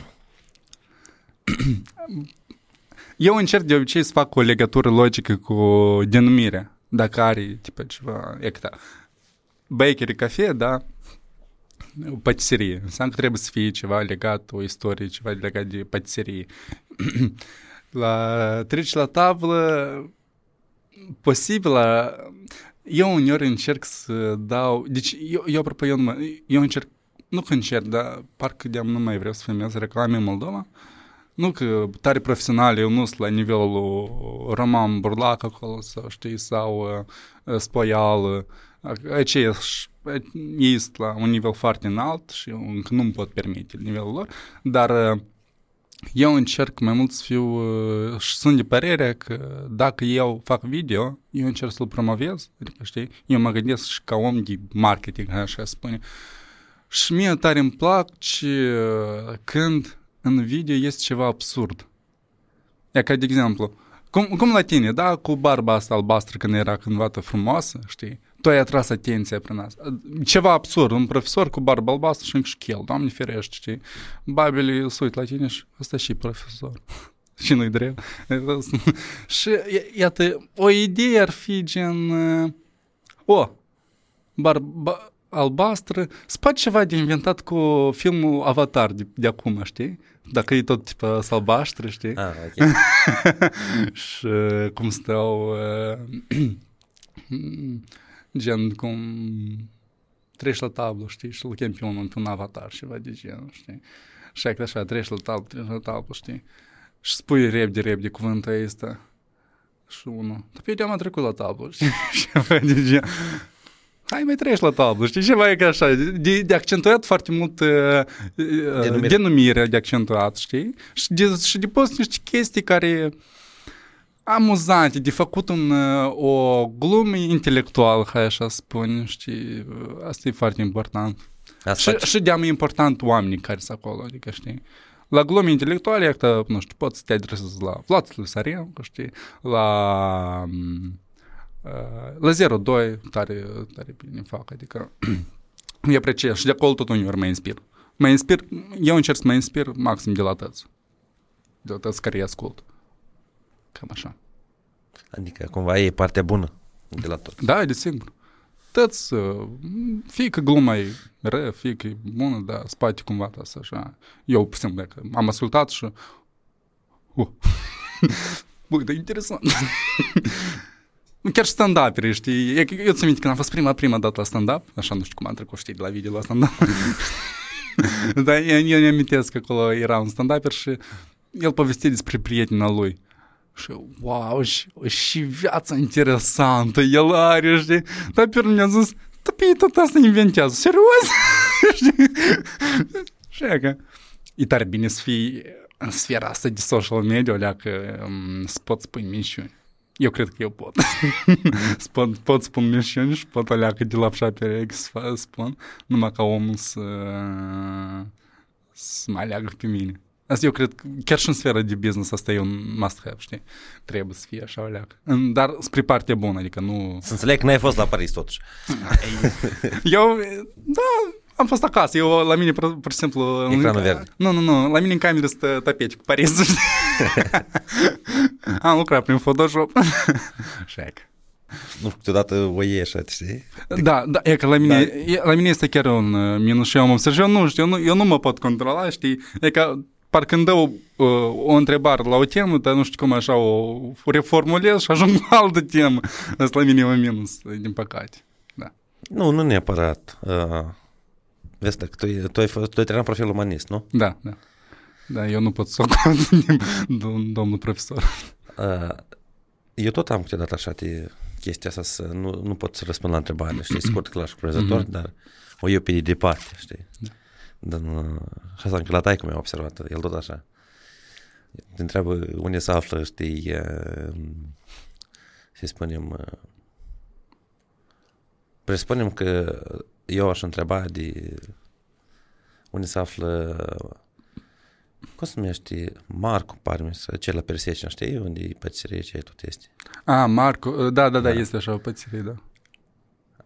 Eu încerc de obicei să fac o legătură logică cu denumirea. Dacă are, tipa, ceva, ecta, bakery cafe, da, patiserie. Înseamnă că trebuie să fie ceva legat, o istorie, ceva legat de patiserie. la treci la tablă, posibil, eu uneori încerc să dau, deci eu, eu apropo, eu, nu, eu încerc, nu că încerc, dar parcă de nu mai vreau să filmez reclame în Moldova, nu că tare profesional, eu nu sunt la nivelul Roman Burlac acolo, sau știi, sau uh, Spoial, aceia ei sunt la un nivel foarte înalt și eu încă nu-mi pot permite nivelul lor, dar uh, eu încerc mai mult să fiu uh, și sunt de părere că dacă eu fac video, eu încerc să-l promovez, adică știi, eu mă gândesc și ca om de marketing, așa spune. Și mie tare îmi plac ce uh, când în video este ceva absurd. E ca de exemplu, cum, cum la tine, da, cu barba asta albastră când era cândva frumoasă, știi? Tu ai atras atenția prin asta. Ceva absurd, un profesor cu barbă albastră și încă șchel, doamne ferește, știi? Babele se uit la tine și ăsta și profesor. și nu-i drept. și iată, o idee ar fi gen, o, barba albastră, spate ceva de inventat cu filmul Avatar de, de acum, știi? Dacă e tot tipa albastră, știi? Ah, ok. și cum stau... Uh, gen cum treci la tablă, știi, și îl chem pe unul într-un avatar și va de genul, știi. Și ai așa, treci la tablă, treci la tablă, știi. Și spui repede, repede cuvântul ăsta. Și unul, dar pe eu am trecut la tablă, știi, și va de genul. Hai mai treci la tablă, știi, ceva e ca așa, de, de accentuat foarte mult uh, denumire. denumirea de accentuat, știi, și de, și de post niște chestii care amuzante, de făcut un, o glumă intelectuală, hai așa spun, știi, asta e foarte important. Asta și, și de am important oamenii care sunt acolo, adică știi. La glume intelectuale, iată, nu știu, poți să te adresezi la Vlad Lusarenko, știi, la la 02, tare, tare bine fac, adică îi apreciez și de acolo tot uneori mă inspir. Mă inspir, eu încerc să mă inspir maxim de la tăți. De la tăți care îi ascult. Cam așa. Adică cumva e partea bună de la tot. Da, desigur. Tăți, fie că gluma e rea, fie că e bună, dar spate cumva asta așa. Eu, pe simplu, dacă am ascultat și... Uh. Băi, dar interesant. Chiar și stand-up știi? Eu, eu ți minte când am fost prima, prima dată la stand-up, așa nu știu cum am trecut, știi, de la video la stand-up. Dar eu, eu ne amintesc că acolo era un stand și el povestea despre prietena lui. Și wow, și, și viața interesantă el are, știi? Dar pe mi-a zis, da pe tot asta inventează, serios? și că e tare bine să fii în sfera asta de social media, alea că um, să poți spui minciuni. Eu cred că eu pot. pot, pot spun minciuni și pot alea că de la pe să spun, numai ca omul să, să mă aleagă pe mine. Asta eu cred că chiar și în sfera de business asta e un must-have, știi? Trebuie să fie așa o leacă. Dar spre partea bună, adică nu... Să înțeleg că n-ai fost la Paris totuși. eu, da, am fost acasă. Eu, la mine, pur, pur și simplu... Ecranul verde. Nu, nu, nu. La mine în cameră stă tapete cu Paris. am lucrat prin Photoshop. Așa nu știu, câteodată o iei așa, știi? Da, da, e că la mine, da. e, la mine este chiar un uh, minus și eu am observat, eu nu știu, eu nu, eu nu mă pot controla, știi? E că parcă îmi dă o, uh, o întrebare la o temă, dar nu știu cum așa o, o reformulez și ajung la altă temă. Asta la mine e un minus, din păcate. Da. Nu, nu neapărat. Uh, vezi, că tu, tu, ai, fost, tu ai terminat profil umanist, nu? Da, da. Da, eu nu pot să o dom- domnul profesor. Uh, eu tot am câteodată așa de chestia asta să nu, nu pot să răspund la întrebare, știi, scurt, clar și crezător, mm-hmm. dar o iau pe departe, știi? Da. Dar, și asta încă la taică mi-a observat, el tot așa. Te întreabă unde se află, știi, să spunem, presupunem că eu aș întreba de unde se află cum se numește? Marco, parmi să ce la Persecina, știi? Unde e pățirie, ce tot este. Ah, Marco, da, da, da, da. este așa o pățirie, da.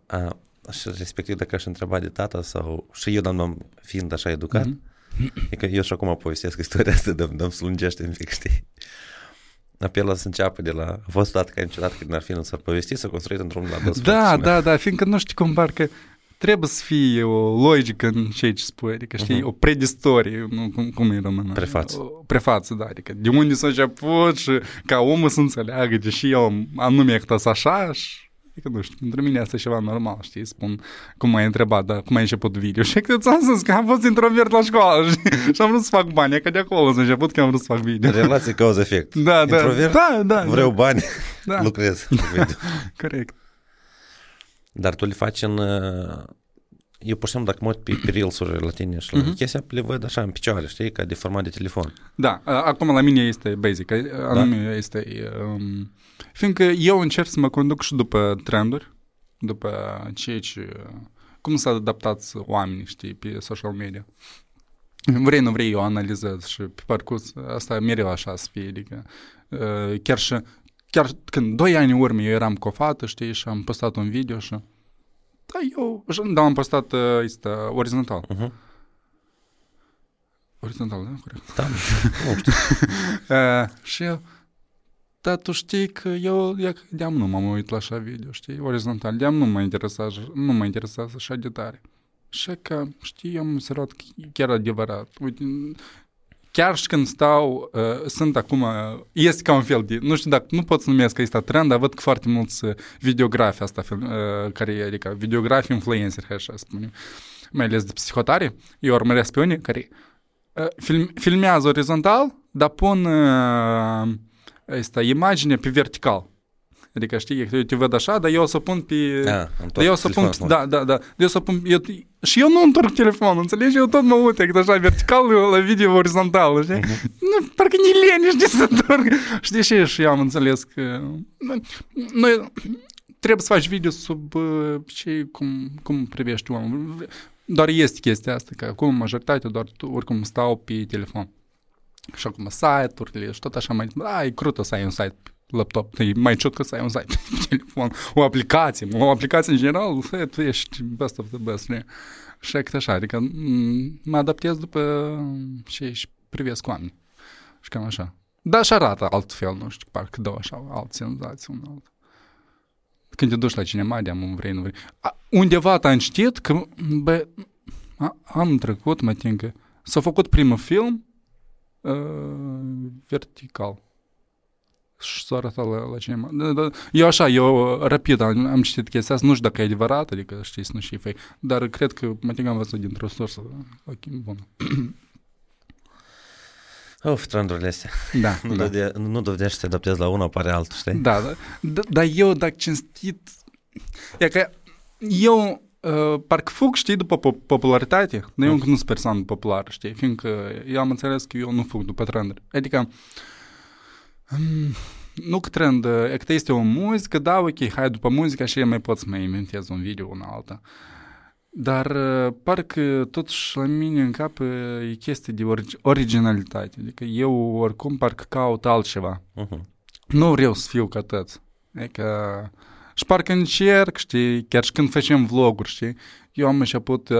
A, și respectiv dacă aș întreba de tata sau și eu, dar fiind așa educat, mm-hmm. e că eu și acum povestesc istoria asta, dar îmi slungește în pic, știi? Apelul să înceapă de la... A fost dată ca niciodată când ar fi în să povesti, să construit într-un la dos. Da, da, da, fiindcă nu știu cum parcă trebuie să fie o logică în ceea ce spui, adică știi, uh-huh. o predistorie, nu, cum, cum e română? Prefață. O prefață, da, adică de unde s-a început și ca omul să înțeleagă, deși eu anume că așa și Adică, nu știu, pentru mine asta e ceva normal, știi? Spun, cum m-ai întrebat, dar cum ai început video? Și că ți-am zis că am fost introvert la școală și, și am vrut să fac bani, că de acolo s-a început că am vrut să fac video. Relație cauză-efect. Da, da. Introvert, da, da, vreau da. bani, da. lucrez video. Corect. Dar tu le faci în... Eu, pur și simplu, dacă mă uit pe, pe Reels-uri la tine și la uh-huh. chestia, le văd așa în picioare, știi, ca de format de telefon. Da, acum la mine este basic, anume da? este... Um, Fiindcă eu încerc să mă conduc și după trenduri, după ceea ce... Cum s-a adaptat oamenii, știi, pe social media. Vrei, nu vrei, eu analizez și pe parcurs, asta mereu așa să fie, adică uh, chiar și chiar când doi ani în urmă eu eram cu o fată, știi, și am postat un video și da, eu, da, am postat uh, este, orizontal. Uh-huh. Orizontal, da? Corect. Da, nu știu. uh, și eu, dar tu știi că eu de nu m-am uit la așa video, știi, orizontal, de nu mă interesează, nu mă interesează așa de tare. Și că, știi, am observat că chiar adevărat. Uite, chiar și când stau, uh, sunt acum, uh, este ca un fel de, nu știu dacă, nu pot să numesc că este trend, dar văd că foarte mulți uh, videografi asta, uh, care, adică videografi influencer, așa spunem, mai ales de psihotare, eu urmăresc pe unii care uh, film, filmează orizontal, dar pun uh, asta, imagine pe vertical. Adică știi, eu te văd așa, dar eu o să pun pe... Da, dar eu o să pun, da, da, da, eu o să pun, eu, și eu nu întorc telefonul, înțelegi? Eu tot mă uit, exact așa, vertical la video orizontal, știi? Uh-huh. Nu, parcă ni lene, știi, să întorc. Știi, și, și eu am înțeles că... Noi trebuie să faci video sub ce, cum, cum privești omul. Doar este chestia asta, că acum majoritatea doar oricum stau pe telefon. Și acum site-urile și tot așa mai... Da, e crută să ai un site laptop, e mai ciot că să ai un site pe telefon, o aplicație, o aplicație în general, tu ești best of the best, ne? Și așa, adică mă adaptez după ce și privesc oameni. Și cam așa. Dar și arată altfel, nu știu, parcă dau așa, alt senzații, un alt. Când te duci la cinema, de am vrei, nu vrei. A, undeva am citit că, bă, anul trecut, mă tin că s-a făcut primul film uh, vertical și s-a arătat la, la cinema. Da, da. Eu așa, eu rapid am, am citit chestia asta, nu știu dacă e adevărat, adică știți, nu știu fake, dar cred că mă am văzut dintr-o sursă ok, bună. Of, trendurile astea. Da, nu, da. Dovede, nu dovedești să te adaptezi la una, apare altul, știi? Da, da. Dar da, eu, dacă cinstit... E că eu uh, parcă fug, știi, după popularitate, dar eu încă nu sunt persoană populară, știi, fiindcă eu am înțeles că eu nu fug după trenduri. Adică, um, nu că trend, e că este o muzică, da, ok, hai după muzică și mai pot să mai inventez un video, una alta. Dar parcă totuși la mine în cap e chestie de orig- originalitate. Adică eu oricum parcă caut altceva. Uh-huh. Nu vreau să fiu ca tăți. Adică... Și parcă încerc, știi, chiar și când facem vloguri, știi, eu am început, uh,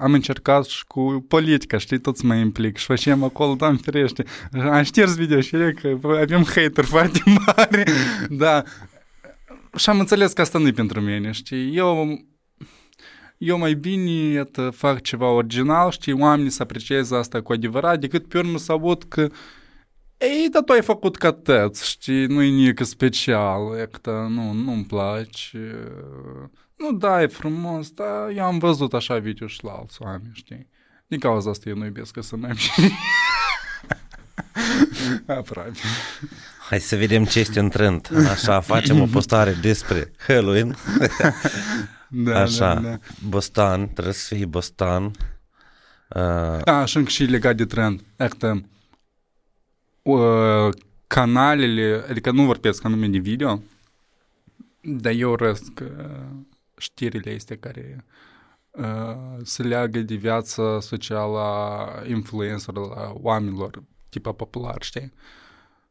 am încercat și cu politica, știi, tot să mă implic și facem acolo, da, ferește, am șters video și că avem hater foarte mare, da, și am înțeles că asta nu e pentru mine, știi, eu eu mai bine iată, fac ceva original, știi, oamenii să aprecieze asta cu adevărat, decât pe urmă să aud că ei, dar tu ai făcut ca tăți, știi, nu-i nică special, e că nu, nu-mi place. Nu, da, e frumos, dar eu am văzut așa video și la alți oameni, știi. Din cauza asta eu nu iubesc că să mai Aproape. Hai să vedem ce este în trend. Așa, facem o postare despre Halloween. da, Așa, da, da. Bostan, trebuie să fii Bostan. Uh... Da, și încă și legat de trend. Iată, uh, canalele, adică nu vorbesc anume de video, dar eu răsc uh, știrile este care uh, se leagă de viața socială a influencerilor, a oamenilor, tipa popular, știi?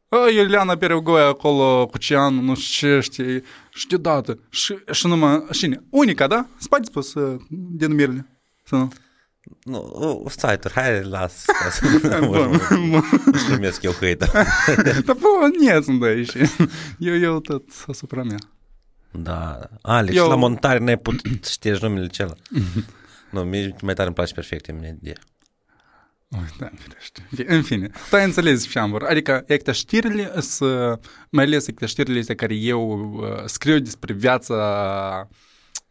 A, Iuliana Beregoia acolo cu Cian, nu știu ce, știi, și deodată, și, și numai, și unica, da? Spate spus uh, denumirile, să nu? Nu, site-uri, hai las ca să Bun, bun. Își primesc eu hater. Dar bun, nie sunt aici. Eu, eu tot asupra mea. Da, Alex, eu... la montare n-ai putut știe numele cel. nu, mie mai tare îmi place perfect, mine de da, firește. În fine, tu ai înțeles fiambor. am vorbit. Adică, ecte știrile, să, mai ales ecte știrile astea care eu uh, scriu despre viața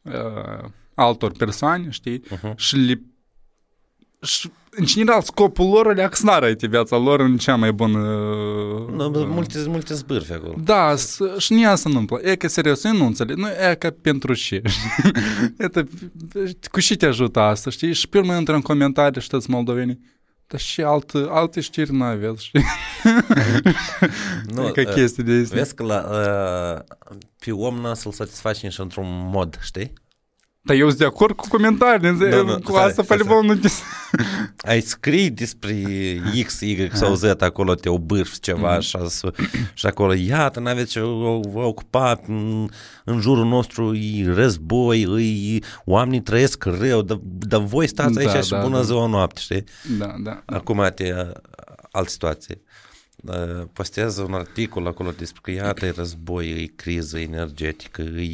uh, altor persoane, știi, uh-huh. și le și, în general, scopul lor e să n viața lor în cea mai bună... No, uh, multe, multe zbârfi acolo. Da, și nici asta nu-mi place. E că, serios, eu nu înțeleg. Nu, e că pentru ce? Eta, cu ce te ajută asta, știi? Și pe urmă intră în comentarii, știți, moldovenii. Dar și alt, alte știri nu aveți, știi? nu, e ca chestii de asta. Vezi că la, uh, pe om n să-l satisfaci și într-un mod, știi? Dar eu sunt de acord cu comentarii, da, da, cu asta pe nu te... Ai scris despre X, Y sau Z acolo, te obârfi ceva mm. așa, și acolo, iată, n-aveți ce vă ocupa în, în jurul nostru, e război, e, oamenii trăiesc rău, dar, dar voi stați da, aici da, și bună da. ziua noapte, știi? Da, da. Acum te altă situație. Postează un articol acolo despre că iată e război, e criză energetică, e,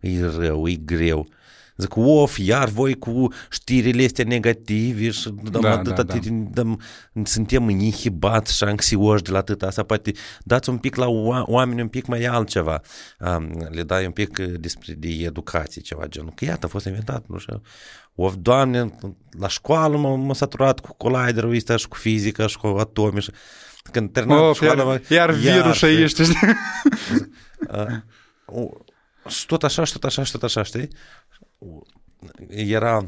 e rău, e greu Zic, of, iar voi cu știrile astea negative și dăm Da, atâta, da, da. Dăm, suntem inhibați și anxioși de la atâta asta, poate dați un pic la oa- oameni un pic mai altceva, um, le dai un pic uh, despre de educație, ceva genul, că iată, a fost inventat, nu știu, of, doamne, la școală m-am m-am saturat cu colliderul ăsta și cu fizica și cu atomi și când terminat Oh, școala, iar, iar virus și- aici, știi? Uh, o- și tot așa, și tot așa, și tot așa, știi? Era,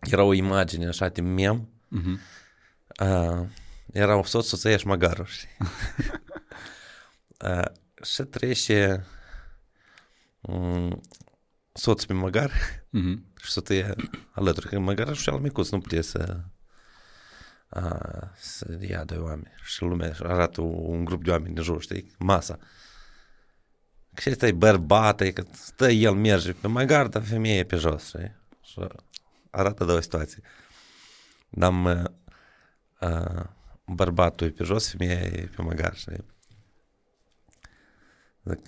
era o imagine așa de mem, Mhm. uh, era o soț, soția și măgarul, știi? uh, și trece um, soț pe măgar Mhm. și soția alături, că măgarul și al micuț nu putea să a, să ia doi oameni și lumea și arată un grup de oameni în jur, știi, masa. Și ăsta e bărbat, e că stă el, merge pe măgar, dar femeia e pe jos, știi? Și arată două situații. Dar mă, a, bărbatul e pe jos, femeia e pe măgar, știi? Zic,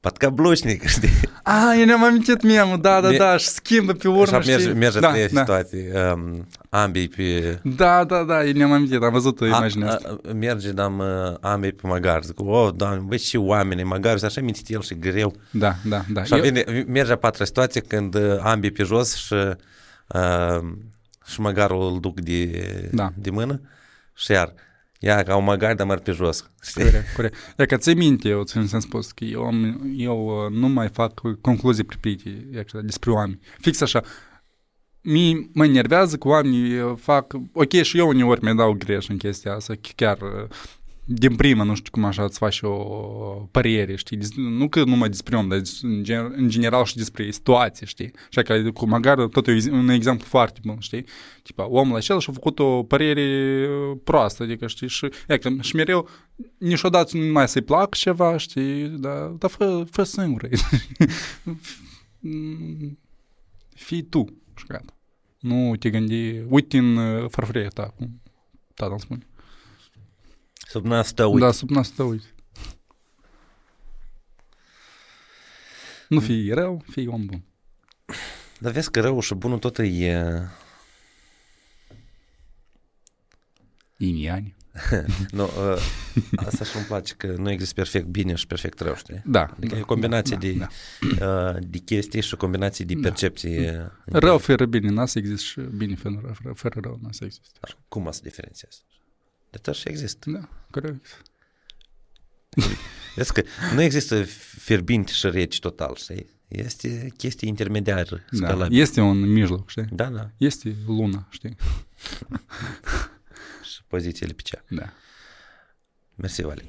Patcablușnic, știi? A, eu ne-am amintit memul, da, da, Me- da, și schimbă pe urmă, Așa merge, știi? merge da, trei da. situații. Um, ambii pe... Da, da, da, eu ne-am amintit, am văzut imaginea a, asta. a, merge, dam uh, ambii pe măgar. Zic, oh, doamne, băi, și oameni, măgarul așa mințit el și greu. Da, da, da. Și vine, merge a patra situație când uh, ambii pe jos și, uh, și măgarul îl duc de, Da. de mână și iar, ia ca un măgar, dar măr pe jos. Știi? Corect, corect. E că ți minte, eu ți-am spus că eu, am, eu uh, nu mai fac concluzii pripite e că despre oameni. Fix așa. Mi mă enervează că oamenii uh, fac... Ok, și eu uneori mi dau greș în chestia asta, că chiar uh, din prima, nu știu cum așa, îți faci o părere, știi? Dis- Nu că numai despre om, dar în gen- în general și despre situație, știi? Așa că cu Magar tot e un exemplu foarte bun, știi? Tipa, omul acela și-a făcut o părere uh, proastă, adică, știi? Și, e, că, și mereu niciodată nu mai să-i plac ceva, știi? Dar, dar fă, fă singur. Fii tu și gata. Nu te gândi, uite în uh, farfuria ta, cum tata îmi spune. Sub nas tău, uite. Da, sub nas tău, uite. Nu fii rău, fii om bun. Dar vezi că rău și bunul tot e... Iniani. Nu, uh, asta și îmi place, că nu există perfect bine și perfect rău, știi? Da. Adică da, e o combinație da, de, da. uh, de chestii și o combinație de Da. percepție. Rău fără bine, n-a să exist și bine fără rău, fără, fără rău, n-a să exist. Dar Cum o să diferențiezi? De tot și există. Da, corect. Vezi că nu există fierbinte și reci total, știi? Este chestii intermediare, Da. scalabile. Este un mijloc, știi? Da, da. Este luna, știi? Și pozițiile pe cea. Da. Mersi, Vali.